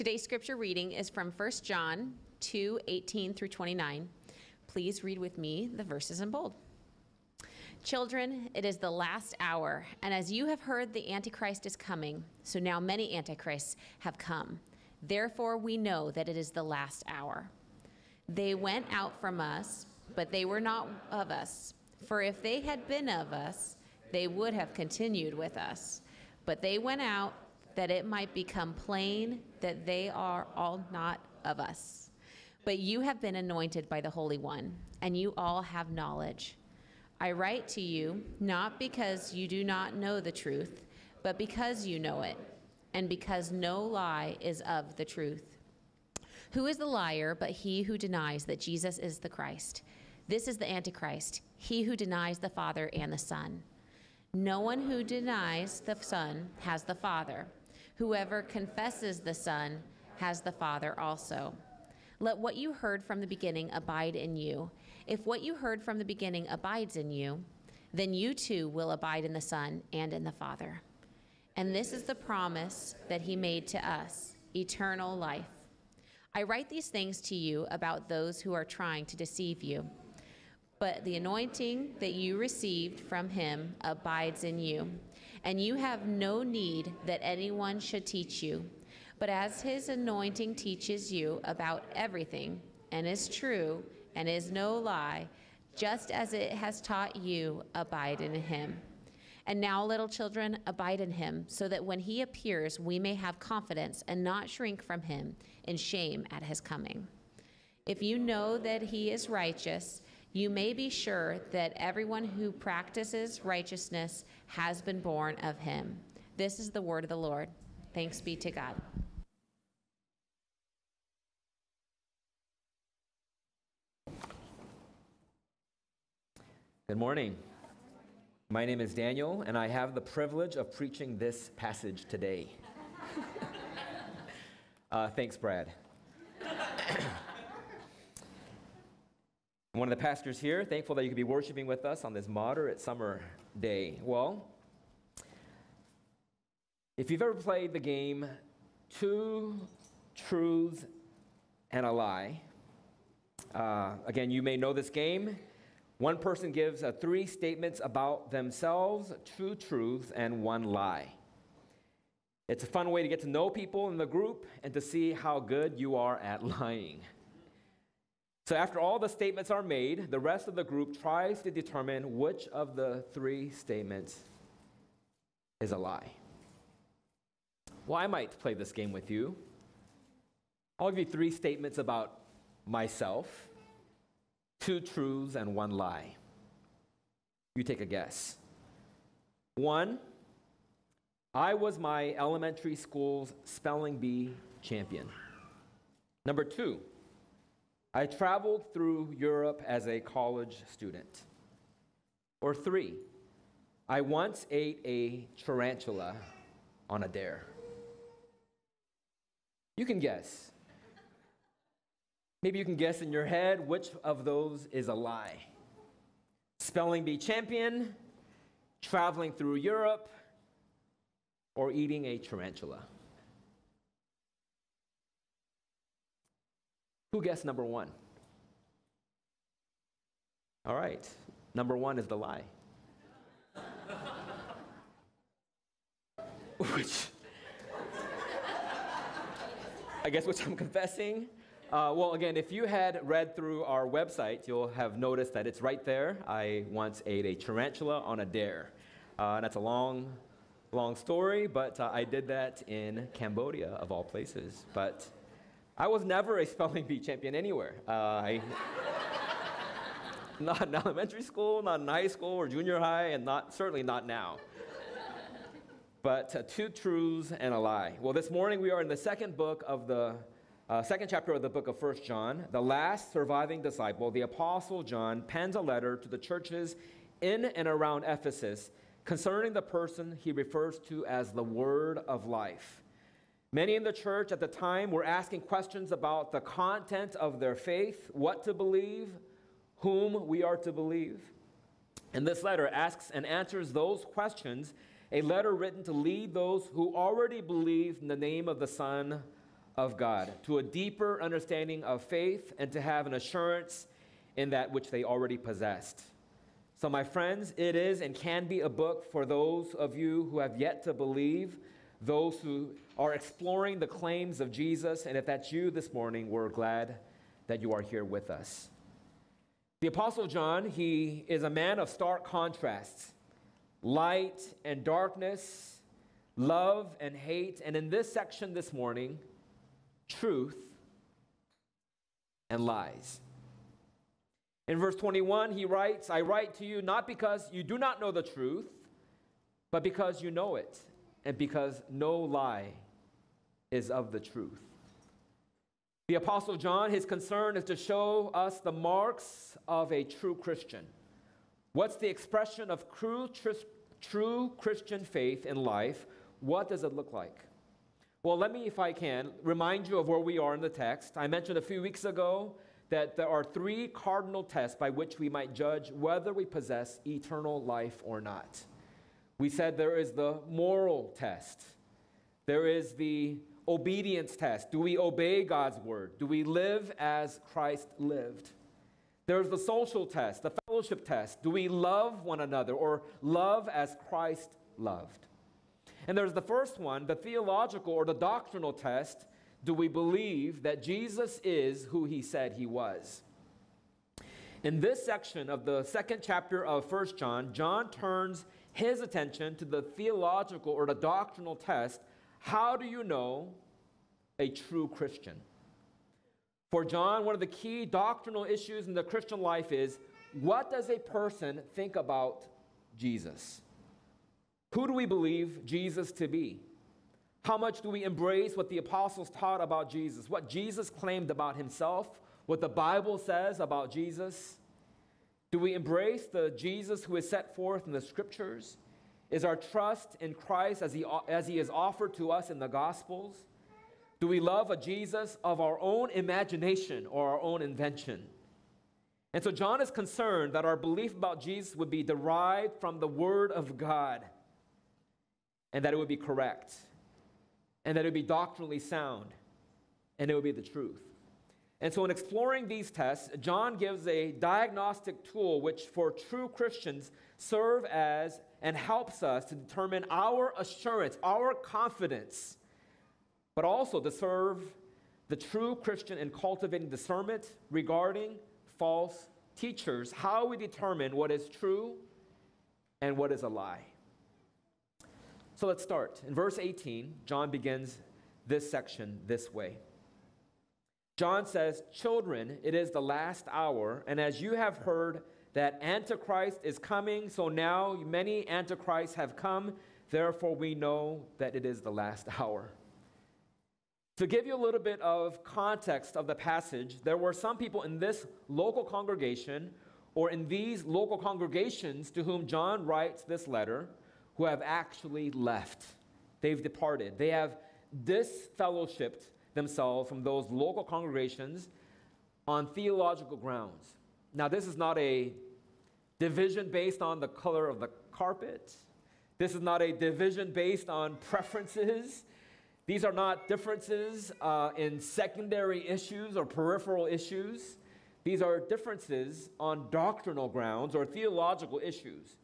Today's scripture reading is from 1 John 2 18 through 29. Please read with me the verses in bold. Children, it is the last hour, and as you have heard, the Antichrist is coming, so now many Antichrists have come. Therefore, we know that it is the last hour. They went out from us, but they were not of us. For if they had been of us, they would have continued with us. But they went out that it might become plain that they are all not of us. But you have been anointed by the Holy One, and you all have knowledge. I write to you not because you do not know the truth, but because you know it, and because no lie is of the truth. Who is the liar but he who denies that Jesus is the Christ? This is the Antichrist, he who denies the Father and the Son. No one who denies the Son has the Father. Whoever confesses the Son has the Father also. Let what you heard from the beginning abide in you. If what you heard from the beginning abides in you, then you too will abide in the Son and in the Father. And this is the promise that he made to us eternal life. I write these things to you about those who are trying to deceive you. But the anointing that you received from him abides in you, and you have no need that anyone should teach you. But as his anointing teaches you about everything, and is true, and is no lie, just as it has taught you, abide in him. And now, little children, abide in him, so that when he appears, we may have confidence and not shrink from him in shame at his coming. If you know that he is righteous, you may be sure that everyone who practices righteousness has been born of him. This is the word of the Lord. Thanks be to God. Good morning. My name is Daniel, and I have the privilege of preaching this passage today. uh, thanks, Brad. one of the pastors here, thankful that you could be worshiping with us on this moderate summer day. Well, if you've ever played the game Two Truths and a Lie, uh, again, you may know this game. One person gives uh, three statements about themselves, two truths, and one lie. It's a fun way to get to know people in the group and to see how good you are at lying. So, after all the statements are made, the rest of the group tries to determine which of the three statements is a lie. Well, I might play this game with you. I'll give you three statements about myself two truths and one lie. You take a guess. One, I was my elementary school's spelling bee champion. Number two, I traveled through Europe as a college student. Or three, I once ate a tarantula on a dare. You can guess. Maybe you can guess in your head which of those is a lie. Spelling bee champion, traveling through Europe, or eating a tarantula. Who guessed number one? All right, number one is the lie. which, I guess, which I'm confessing uh, well, again, if you had read through our website, you'll have noticed that it's right there. I once ate a tarantula on a dare. Uh, that's a long, long story, but uh, I did that in Cambodia, of all places. But I was never a spelling bee champion anywhere. Uh, I, not in elementary school, not in high school or junior high, and not, certainly not now. But uh, two truths and a lie. Well, this morning we are in the second book of the uh, second chapter of the book of First John, the last surviving disciple, the Apostle John, pens a letter to the churches in and around Ephesus concerning the person he refers to as the Word of Life. Many in the church at the time were asking questions about the content of their faith, what to believe, whom we are to believe. And this letter asks and answers those questions, a letter written to lead those who already believe in the name of the Son of God, to a deeper understanding of faith, and to have an assurance in that which they already possessed. So, my friends, it is and can be a book for those of you who have yet to believe, those who are exploring the claims of Jesus. And if that's you this morning, we're glad that you are here with us. The Apostle John, he is a man of stark contrasts light and darkness, love and hate. And in this section this morning, truth and lies. In verse 21, he writes, I write to you not because you do not know the truth, but because you know it, and because no lie is of the truth. The Apostle John, his concern is to show us the marks of a true Christian. What's the expression of true, true Christian faith in life? What does it look like? Well, let me, if I can, remind you of where we are in the text. I mentioned a few weeks ago that there are three cardinal tests by which we might judge whether we possess eternal life or not. We said there is the moral test, there is the obedience test. Do we obey God's word? Do we live as Christ lived? There's the social test, the fellowship test. Do we love one another or love as Christ loved? And there's the first one, the theological or the doctrinal test. Do we believe that Jesus is who he said he was? In this section of the second chapter of First John, John turns his attention to the theological or the doctrinal test. How do you know a true Christian? For John, one of the key doctrinal issues in the Christian life is what does a person think about Jesus? Who do we believe Jesus to be? How much do we embrace what the apostles taught about Jesus, what Jesus claimed about himself, what the Bible says about Jesus? Do we embrace the Jesus who is set forth in the scriptures? Is our trust in Christ as he, as he is offered to us in the Gospels? Do we love a Jesus of our own imagination or our own invention? And so John is concerned that our belief about Jesus would be derived from the Word of God and that it would be correct, and that it would be doctrinally sound, and it would be the truth. And so, in exploring these tests, John gives a diagnostic tool which, for true Christians, serve as and helps us to determine our assurance, our confidence, but also to serve the true Christian in cultivating discernment regarding false teachers, how we determine what is true and what is a lie. So let's start. In verse 18, John begins this section this way. John says, Children, it is the last hour, and as you have heard that Antichrist is coming, so now many Antichrists have come, therefore we know that it is the last hour. To give you a little bit of context of the passage, there were some people in this local congregation or in these local congregations to whom John writes this letter who have actually left. They've departed. They have disfellowshipped themselves from those local congregations on theological grounds. Now, this is not a division based on the color of the carpet. This is not a division based on preferences. These are not differences uh, in secondary issues or peripheral issues. These are differences on doctrinal grounds or theological issues.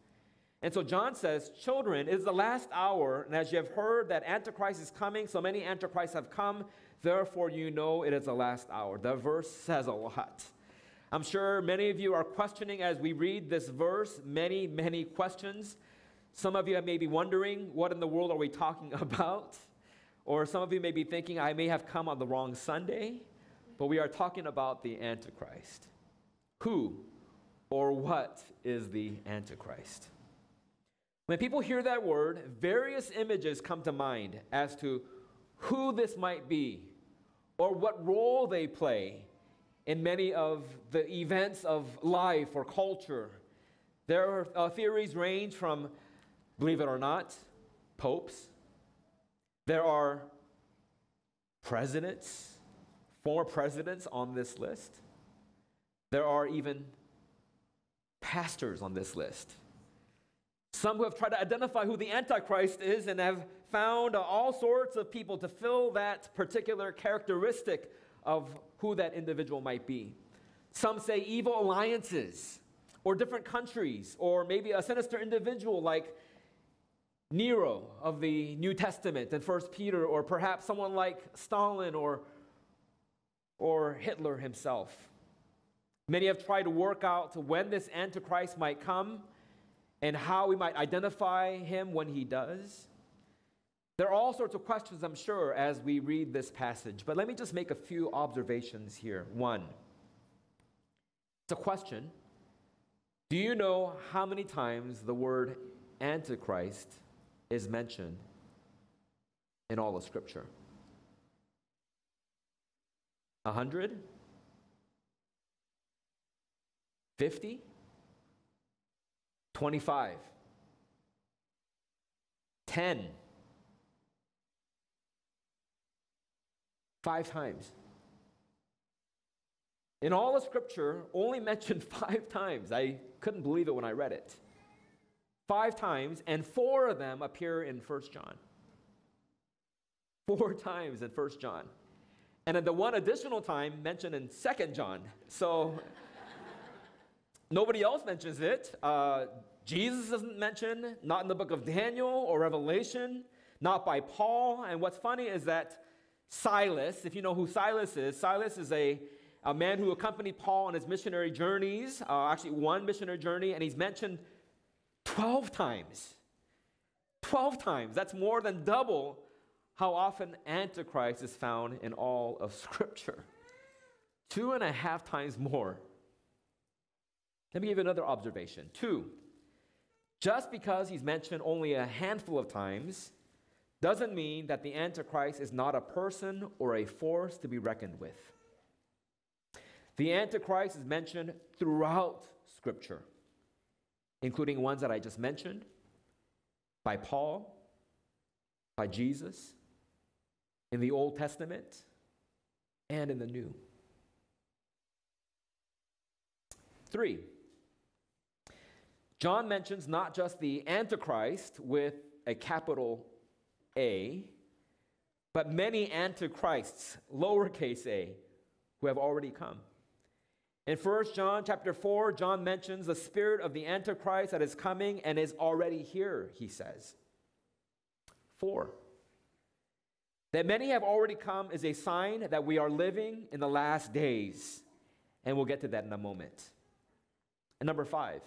And so John says, Children, it is the last hour, and as you have heard that Antichrist is coming, so many Antichrists have come, therefore you know it is the last hour. The verse says a lot. I'm sure many of you are questioning as we read this verse, many, many questions. Some of you may be wondering, what in the world are we talking about? Or some of you may be thinking, I may have come on the wrong Sunday, but we are talking about the Antichrist. Who or what is the Antichrist? When people hear that word, various images come to mind as to who this might be or what role they play in many of the events of life or culture. There are uh, theories range from, believe it or not, popes. There are presidents, former presidents on this list. There are even pastors on this list. Some who have tried to identify who the Antichrist is and have found all sorts of people to fill that particular characteristic of who that individual might be. Some say evil alliances, or different countries, or maybe a sinister individual like Nero of the New Testament and First Peter, or perhaps someone like Stalin or, or Hitler himself. Many have tried to work out when this Antichrist might come and how we might identify him when he does. There are all sorts of questions, I'm sure, as we read this passage, but let me just make a few observations here. One, it's a question. Do you know how many times the word Antichrist is mentioned in all of Scripture? A hundred? Fifty? 25, 10, five times. In all of Scripture, only mentioned five times. I couldn't believe it when I read it. Five times, and four of them appear in First John. Four times in First John. And then the one additional time mentioned in Second John. So Nobody else mentions it. Uh, Jesus doesn't mention, not in the book of Daniel or Revelation, not by Paul. And what's funny is that Silas, if you know who Silas is, Silas is a, a man who accompanied Paul on his missionary journeys, uh, actually, one missionary journey, and he's mentioned 12 times. 12 times. That's more than double how often Antichrist is found in all of Scripture. Two and a half times more let me give you another observation. Two, just because he's mentioned only a handful of times doesn't mean that the Antichrist is not a person or a force to be reckoned with. The Antichrist is mentioned throughout Scripture, including ones that I just mentioned by Paul, by Jesus, in the Old Testament, and in the New. Three, John mentions not just the Antichrist with a capital A, but many Antichrists, lowercase a, who have already come. In 1 John chapter 4, John mentions the spirit of the Antichrist that is coming and is already here, he says. 4. That many have already come is a sign that we are living in the last days. And we'll get to that in a moment. And number 5.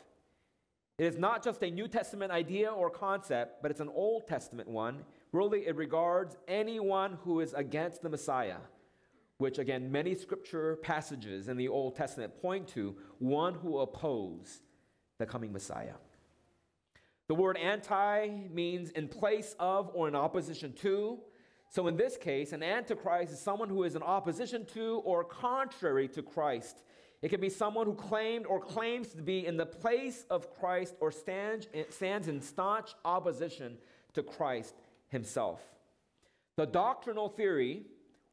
It is not just a New Testament idea or concept, but it's an Old Testament one. Really, it regards anyone who is against the Messiah, which, again, many scripture passages in the Old Testament point to one who oppose the coming Messiah. The word anti means in place of or in opposition to. So, in this case, an antichrist is someone who is in opposition to or contrary to Christ. It can be someone who claimed or claims to be in the place of Christ or stands, stands in staunch opposition to Christ himself. The doctrinal theory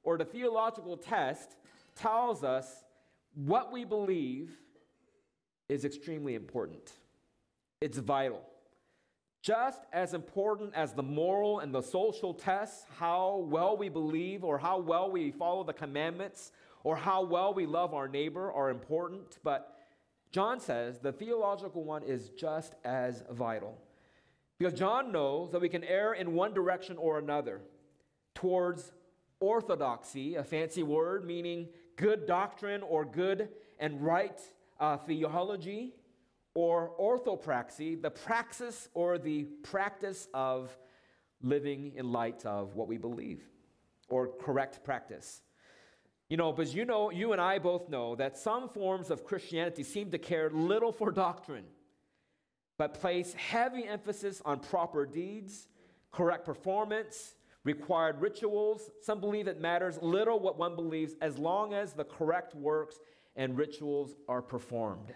or the theological test tells us what we believe is extremely important. It's vital. Just as important as the moral and the social tests, how well we believe or how well we follow the commandments or how well we love our neighbor are important, but John says the theological one is just as vital. Because John knows that we can err in one direction or another towards orthodoxy, a fancy word meaning good doctrine or good and right uh, theology, or orthopraxy, the praxis or the practice of living in light of what we believe, or correct practice. You know, because you know, you and I both know that some forms of Christianity seem to care little for doctrine, but place heavy emphasis on proper deeds, correct performance, required rituals. Some believe it matters little what one believes as long as the correct works and rituals are performed.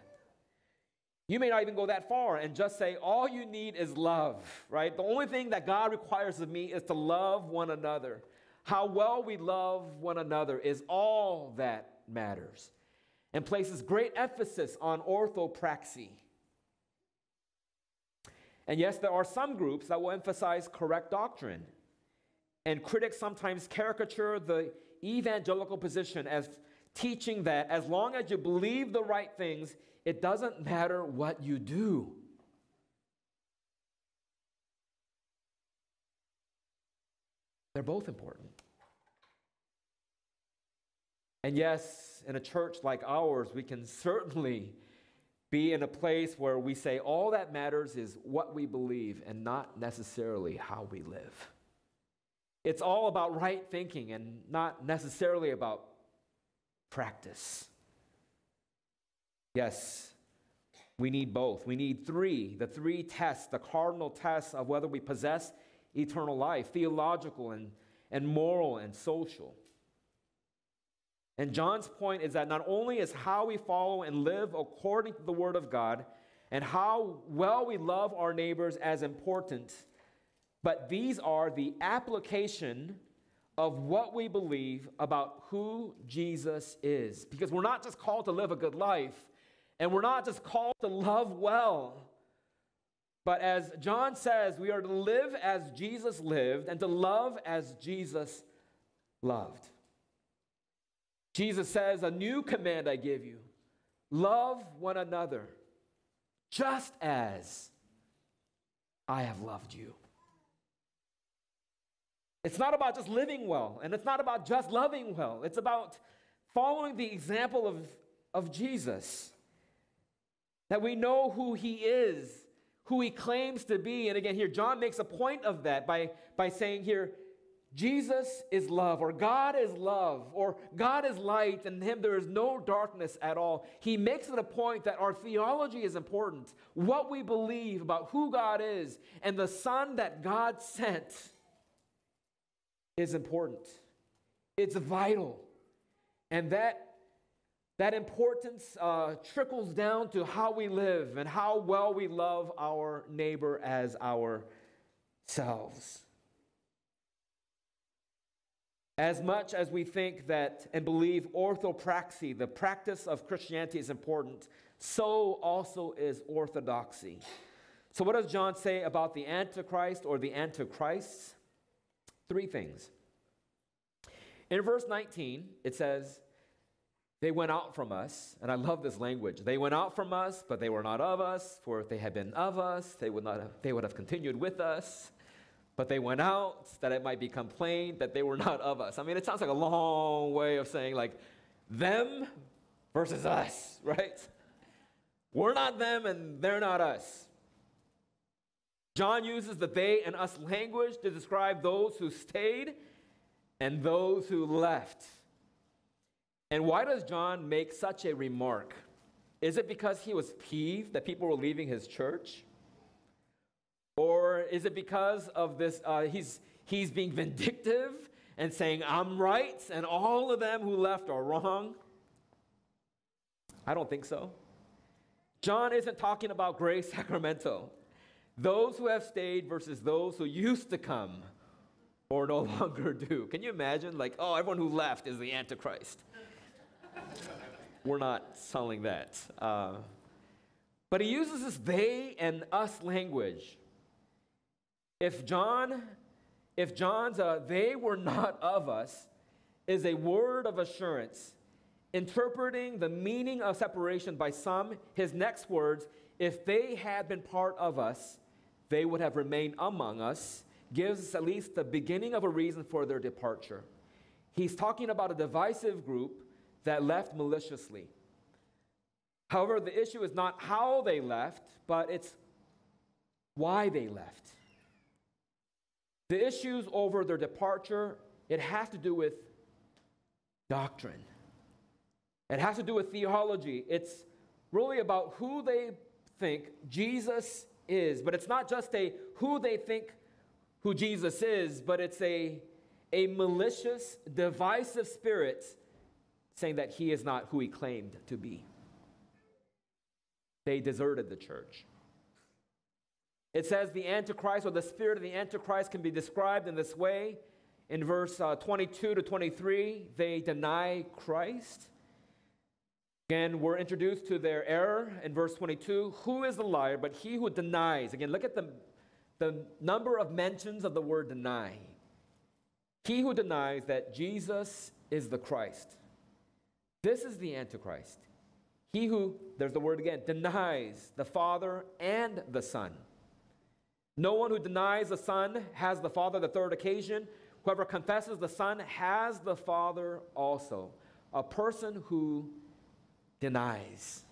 You may not even go that far and just say, all you need is love, right? The only thing that God requires of me is to love one another. How well we love one another is all that matters and places great emphasis on orthopraxy. And yes, there are some groups that will emphasize correct doctrine. And critics sometimes caricature the evangelical position as teaching that as long as you believe the right things, it doesn't matter what you do. They're both important. And yes, in a church like ours, we can certainly be in a place where we say all that matters is what we believe and not necessarily how we live. It's all about right thinking and not necessarily about practice. Yes, we need both. We need three the three tests, the cardinal tests of whether we possess eternal life theological and, and moral and social. And John's point is that not only is how we follow and live according to the Word of God and how well we love our neighbors as important, but these are the application of what we believe about who Jesus is. Because we're not just called to live a good life, and we're not just called to love well. But as John says, we are to live as Jesus lived and to love as Jesus loved. Jesus says, A new command I give you love one another, just as I have loved you. It's not about just living well, and it's not about just loving well. It's about following the example of, of Jesus. That we know who he is, who he claims to be. And again, here, John makes a point of that by, by saying here, Jesus is love, or God is love, or God is light, and in Him there is no darkness at all. He makes it a point that our theology is important, what we believe about who God is, and the Son that God sent is important. It's vital. And that, that importance uh, trickles down to how we live and how well we love our neighbor as ourselves. As much as we think that and believe orthopraxy, the practice of Christianity, is important, so also is orthodoxy. So, what does John say about the Antichrist or the Antichrists? Three things. In verse 19, it says, They went out from us, and I love this language. They went out from us, but they were not of us, for if they had been of us, they would, not have, they would have continued with us. But they went out that it might become plain that they were not of us. I mean, it sounds like a long way of saying, like, them versus us, right? We're not them and they're not us. John uses the they and us language to describe those who stayed and those who left. And why does John make such a remark? Is it because he was peeved that people were leaving his church? Or is it because of this, uh, he's, he's being vindictive and saying, I'm right, and all of them who left are wrong? I don't think so. John isn't talking about Grace Sacramento. Those who have stayed versus those who used to come or no longer do. Can you imagine? Like, oh, everyone who left is the Antichrist. We're not selling that. Uh, but he uses this they and us language if John, if John's uh, they were not of us is a word of assurance, interpreting the meaning of separation by some, his next words, if they had been part of us, they would have remained among us, gives us at least the beginning of a reason for their departure. He's talking about a divisive group that left maliciously. However, the issue is not how they left, but it's why they left. The issues over their departure, it has to do with doctrine. It has to do with theology. It's really about who they think Jesus is. But it's not just a who they think who Jesus is, but it's a, a malicious, divisive spirit saying that he is not who he claimed to be. They deserted the church. It says the Antichrist or the spirit of the Antichrist can be described in this way. In verse uh, 22 to 23, they deny Christ. Again, we're introduced to their error in verse 22. Who is the liar but he who denies? Again, look at the, the number of mentions of the word deny. He who denies that Jesus is the Christ. This is the Antichrist. He who, there's the word again, denies the Father and the Son. No one who denies the Son has the Father the third occasion. Whoever confesses the Son has the Father also. A person who denies.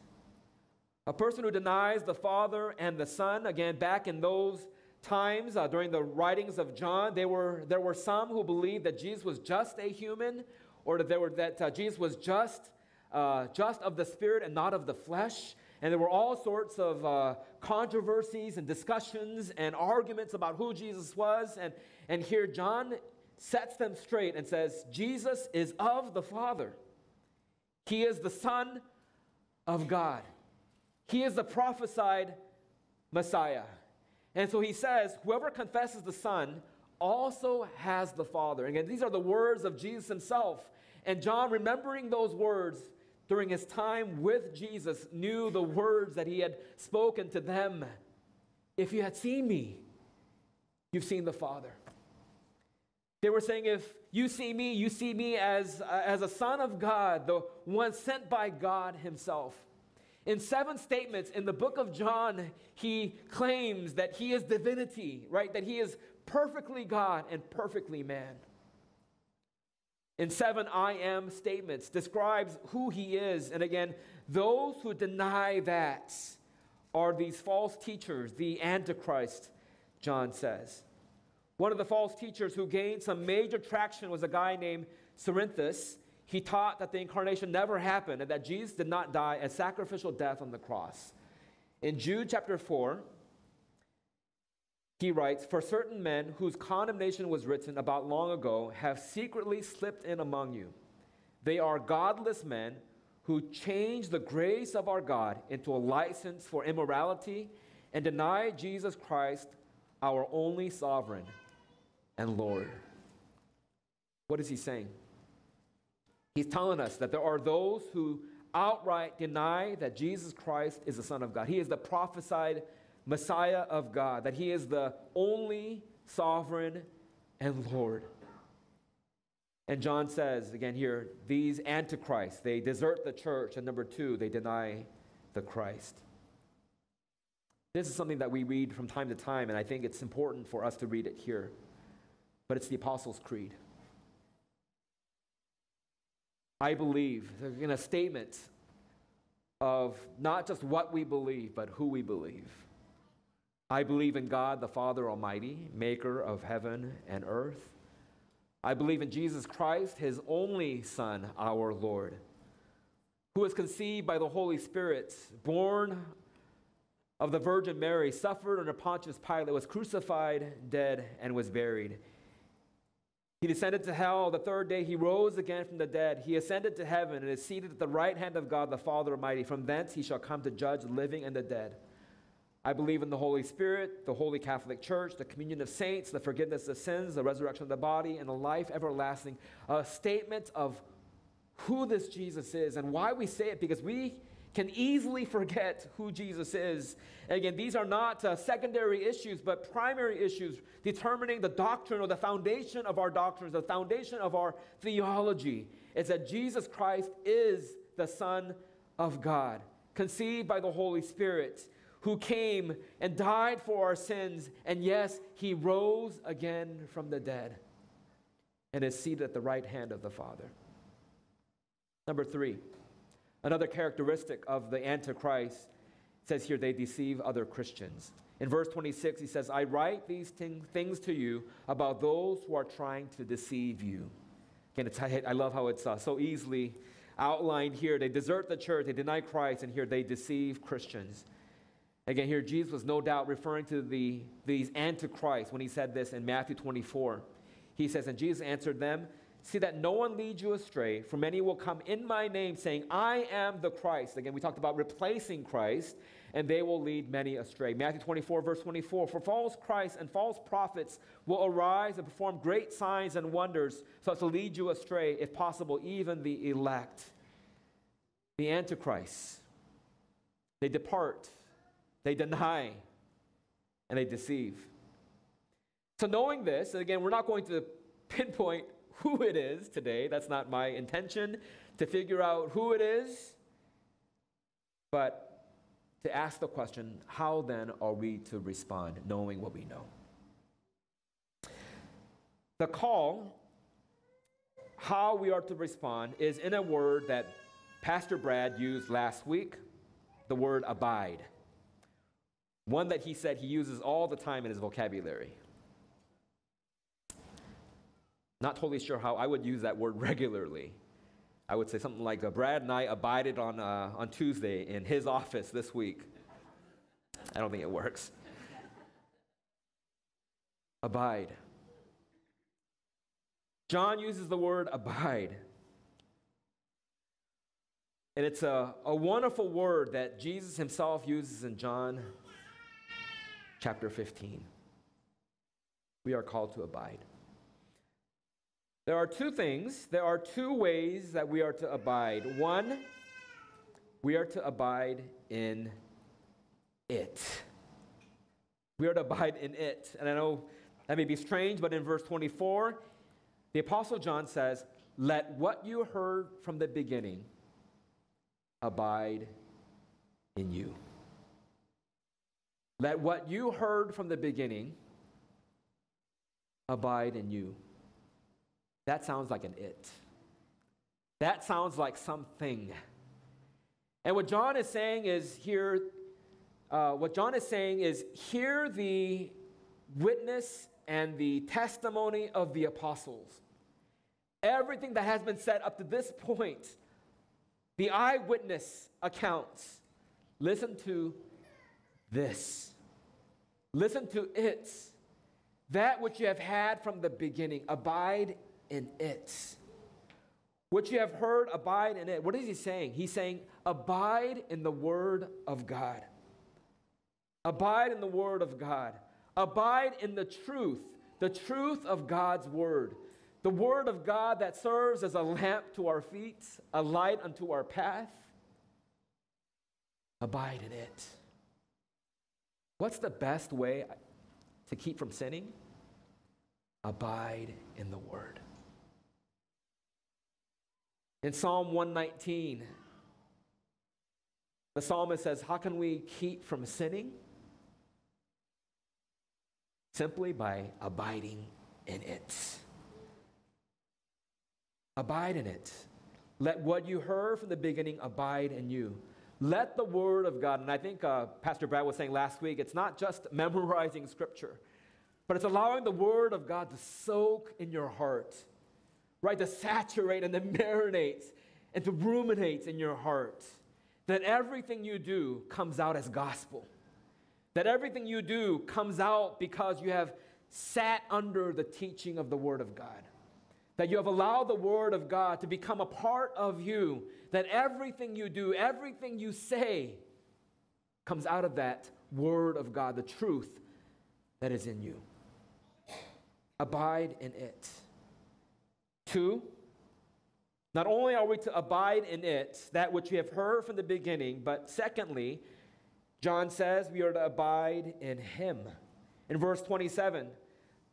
A person who denies the Father and the Son, again, back in those times uh, during the writings of John, there were, there were some who believed that Jesus was just a human or that, were, that uh, Jesus was just, uh, just of the Spirit and not of the flesh. And there were all sorts of uh, controversies and discussions and arguments about who Jesus was. And, and here John sets them straight and says, Jesus is of the Father. He is the Son of God. He is the prophesied Messiah. And so he says, whoever confesses the Son also has the Father. And again, these are the words of Jesus himself. And John, remembering those words during his time with Jesus, knew the words that he had spoken to them. If you had seen me, you've seen the Father. They were saying, if you see me, you see me as, uh, as a son of God, the one sent by God himself. In seven statements in the book of John, he claims that he is divinity, right? That he is perfectly God and perfectly man. In seven I am statements, describes who he is. And again, those who deny that are these false teachers, the Antichrist, John says. One of the false teachers who gained some major traction was a guy named Cerinthus. He taught that the incarnation never happened and that Jesus did not die a sacrificial death on the cross. In Jude chapter 4, he writes, For certain men whose condemnation was written about long ago have secretly slipped in among you. They are godless men who change the grace of our God into a license for immorality and deny Jesus Christ, our only sovereign and Lord. What is he saying? He's telling us that there are those who outright deny that Jesus Christ is the Son of God. He is the prophesied Messiah of God, that he is the only sovereign and Lord. And John says, again here, these antichrists, they desert the church. And number two, they deny the Christ. This is something that we read from time to time, and I think it's important for us to read it here but it's the Apostles' Creed. I believe, in a statement of not just what we believe, but who we believe. I believe in God, the Father Almighty, maker of heaven and earth. I believe in Jesus Christ, his only Son, our Lord, who was conceived by the Holy Spirit, born of the Virgin Mary, suffered under Pontius Pilate, was crucified, dead, and was buried. He descended to hell. The third day he rose again from the dead. He ascended to heaven and is seated at the right hand of God, the Father Almighty. From thence he shall come to judge the living and the dead. I believe in the Holy Spirit, the Holy Catholic Church, the communion of saints, the forgiveness of sins, the resurrection of the body, and the life everlasting. A statement of who this Jesus is and why we say it because we can easily forget who Jesus is. Again, these are not uh, secondary issues, but primary issues determining the doctrine or the foundation of our doctrines, the foundation of our theology. Is that Jesus Christ is the Son of God, conceived by the Holy Spirit, who came and died for our sins, and yes, he rose again from the dead and is seated at the right hand of the Father. Number three. Another characteristic of the Antichrist says here they deceive other Christians. In verse 26, he says, I write these things to you about those who are trying to deceive you. Again, it's, I love how it's uh, so easily outlined here. They desert the church, they deny Christ, and here they deceive Christians. Again, here Jesus was no doubt referring to the, these antichrists when he said this in Matthew 24. He says, And Jesus answered them, See that no one leads you astray, for many will come in my name saying, I am the Christ. Again, we talked about replacing Christ, and they will lead many astray. Matthew 24, verse 24 For false Christs and false prophets will arise and perform great signs and wonders, so as to lead you astray, if possible, even the elect. the Antichrist. They depart, they deny, and they deceive. So, knowing this, and again, we're not going to pinpoint who it is today. That's not my intention to figure out who it is, but to ask the question how then are we to respond, knowing what we know? The call, how we are to respond, is in a word that Pastor Brad used last week the word abide. One that he said he uses all the time in his vocabulary. Not totally sure how I would use that word regularly. I would say something like, uh, Brad and I abided on, uh, on Tuesday in his office this week. I don't think it works. Abide. John uses the word abide. And it's a, a wonderful word that Jesus himself uses in John chapter 15. We are called to abide. There are two things, there are two ways that we are to abide. One, we are to abide in it. We are to abide in it. And I know that may be strange, but in verse 24, the Apostle John says, Let what you heard from the beginning abide in you. Let what you heard from the beginning abide in you. That sounds like an it. That sounds like something. And what John is saying is here, uh, what John is saying is hear the witness and the testimony of the apostles. Everything that has been said up to this point, the eyewitness accounts. Listen to this. Listen to it. That which you have had from the beginning, abide in it. What you have heard, abide in it. What is he saying? He's saying, abide in the word of God. Abide in the word of God. Abide in the truth, the truth of God's word. The word of God that serves as a lamp to our feet, a light unto our path. Abide in it. What's the best way to keep from sinning? Abide in the word. In Psalm 119, the psalmist says, How can we keep from sinning? Simply by abiding in it. Abide in it. Let what you heard from the beginning abide in you. Let the word of God, and I think uh, Pastor Brad was saying last week, it's not just memorizing scripture, but it's allowing the word of God to soak in your heart right? To saturate and to marinate and to ruminate in your heart. That everything you do comes out as gospel. That everything you do comes out because you have sat under the teaching of the Word of God. That you have allowed the Word of God to become a part of you. That everything you do, everything you say, comes out of that Word of God, the truth that is in you. Abide in it. Two, not only are we to abide in it, that which we have heard from the beginning, but secondly, John says we are to abide in him. In verse 27,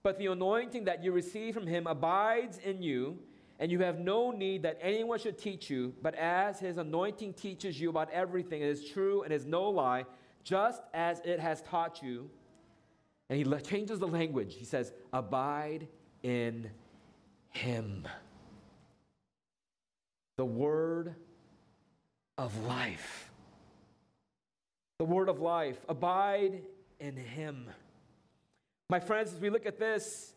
but the anointing that you receive from him abides in you, and you have no need that anyone should teach you, but as his anointing teaches you about everything, it is true and is no lie, just as it has taught you. And he changes the language. He says, Abide in him. The word of life. The word of life. Abide in him. My friends, as we look at this,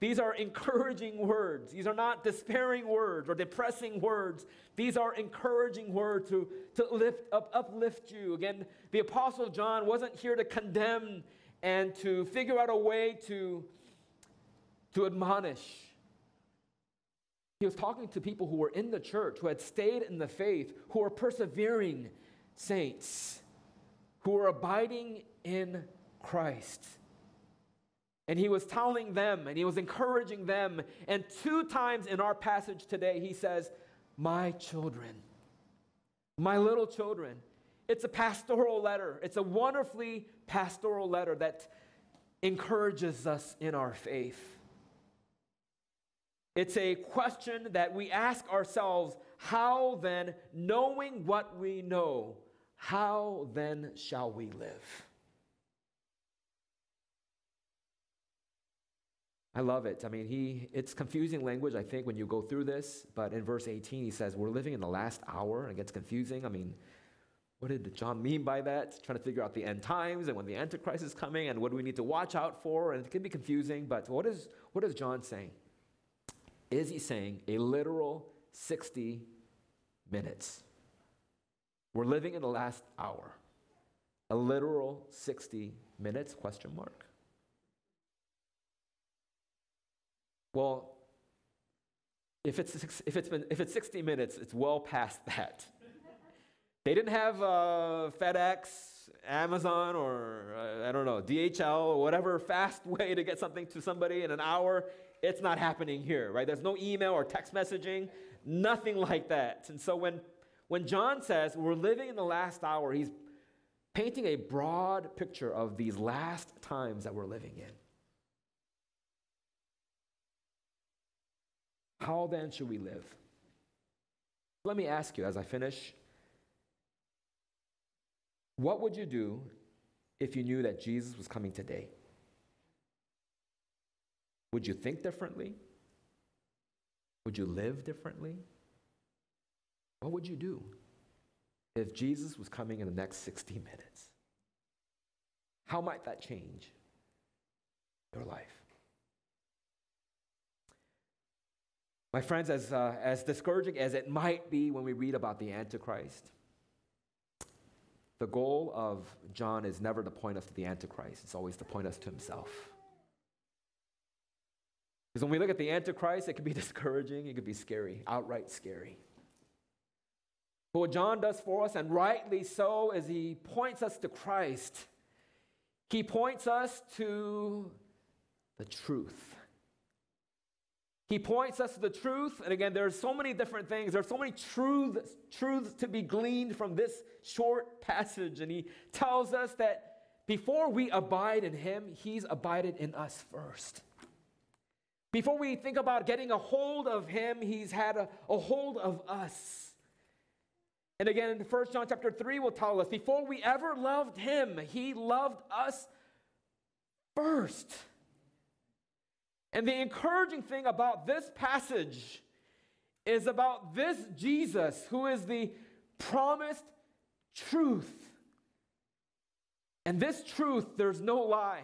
these are encouraging words. These are not despairing words or depressing words. These are encouraging words to, to lift up, uplift you. Again, the Apostle John wasn't here to condemn and to figure out a way to, to admonish. He was talking to people who were in the church, who had stayed in the faith, who were persevering saints, who were abiding in Christ. And he was telling them and he was encouraging them. And two times in our passage today, he says, My children, My little children. It's a pastoral letter. It's a wonderfully pastoral letter that encourages us in our faith. It's a question that we ask ourselves how then, knowing what we know, how then shall we live? I love it. I mean, he it's confusing language, I think, when you go through this, but in verse 18 he says, We're living in the last hour, and it gets confusing. I mean, what did John mean by that? Trying to figure out the end times and when the Antichrist is coming and what do we need to watch out for? And it can be confusing, but what is what is John saying? Is he saying a literal 60 minutes? We're living in the last hour. A literal 60 minutes question mark. Well, if it's, if it's, been, if it's 60 minutes, it's well past that. they didn't have uh, FedEx, Amazon, or uh, I don't know, DHL, or whatever fast way to get something to somebody in an hour. It's not happening here, right? There's no email or text messaging, nothing like that. And so when, when John says we're living in the last hour, he's painting a broad picture of these last times that we're living in. How then should we live? Let me ask you as I finish what would you do if you knew that Jesus was coming today? Would you think differently? Would you live differently? What would you do if Jesus was coming in the next 60 minutes? How might that change your life? My friends, as, uh, as discouraging as it might be when we read about the Antichrist, the goal of John is never to point us to the Antichrist, it's always to point us to himself. Because when we look at the Antichrist, it can be discouraging, it could be scary, outright scary. But what John does for us, and rightly so, is he points us to Christ. He points us to the truth. He points us to the truth. And again, there's so many different things. There's so many truths, truths to be gleaned from this short passage. And he tells us that before we abide in him, he's abided in us first. Before we think about getting a hold of him, he's had a, a hold of us. And again, in 1 John chapter 3 will tell us before we ever loved him, he loved us first. And the encouraging thing about this passage is about this Jesus who is the promised truth. And this truth, there's no lie.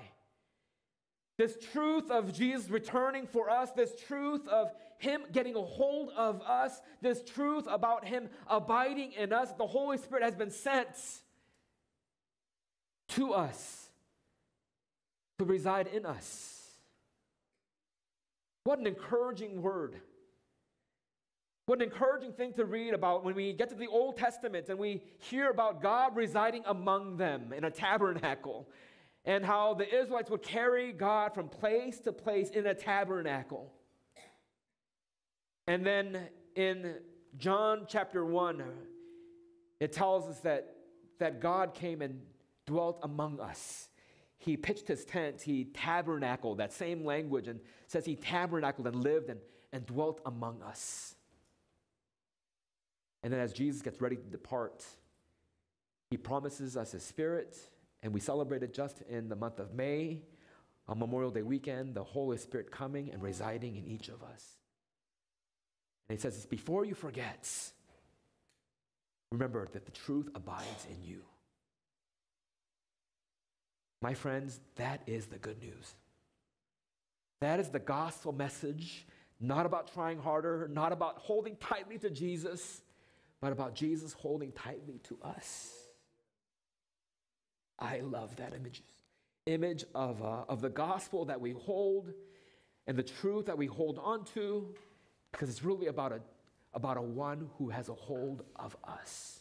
This truth of Jesus returning for us, this truth of Him getting a hold of us, this truth about Him abiding in us, the Holy Spirit has been sent to us to reside in us. What an encouraging word. What an encouraging thing to read about when we get to the Old Testament and we hear about God residing among them in a tabernacle and how the Israelites would carry God from place to place in a tabernacle. And then in John chapter 1, it tells us that, that God came and dwelt among us. He pitched his tent, he tabernacled, that same language, and says he tabernacled and lived and, and dwelt among us. And then as Jesus gets ready to depart, he promises us his spirit, and we celebrated just in the month of May, on Memorial Day weekend, the Holy Spirit coming and residing in each of us. And he says, Before you forget, remember that the truth abides in you. My friends, that is the good news. That is the gospel message, not about trying harder, not about holding tightly to Jesus, but about Jesus holding tightly to us. I love that image, image of, uh, of the gospel that we hold and the truth that we hold on to, because it's really about a, about a one who has a hold of us.